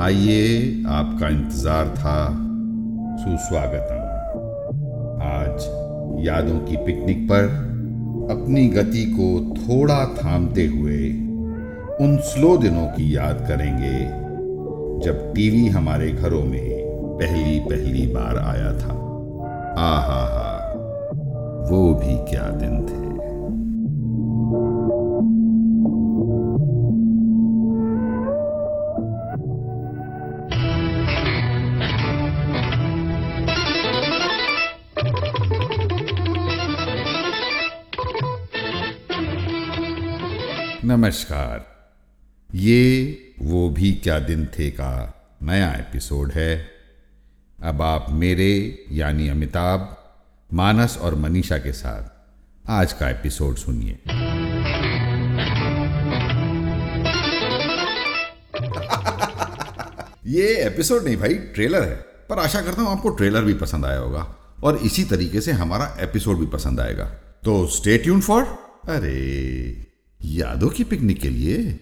आइए आपका इंतज़ार था। सुस्वागतम। आज यादों की पिकनिक पर अपनी गति को थोड़ा थामते हुए उन स्लो दिनों की याद करेंगे, जब टीवी हमारे घरों में पहली पहली बार आया था। आहा हा वो भी क्या दिन थे। नमस्कार। ये वो भी क्या दिन थे का नया एपिसोड है। अब आप मेरे यानी अमिताभ, मानस और मनीषा के साथ आज का एपिसोड सुनिए। ये एपिसोड नहीं भाई, ट्रेलर है। पर आशा करता हूँ आपको ट्रेलर भी पसंद आया होगा और इसी तरीके से हमारा एपिसोड भी पसंद आएगा। तो स्टे ट्यून फॉर अरे! यादों की पिकनिक के लिए।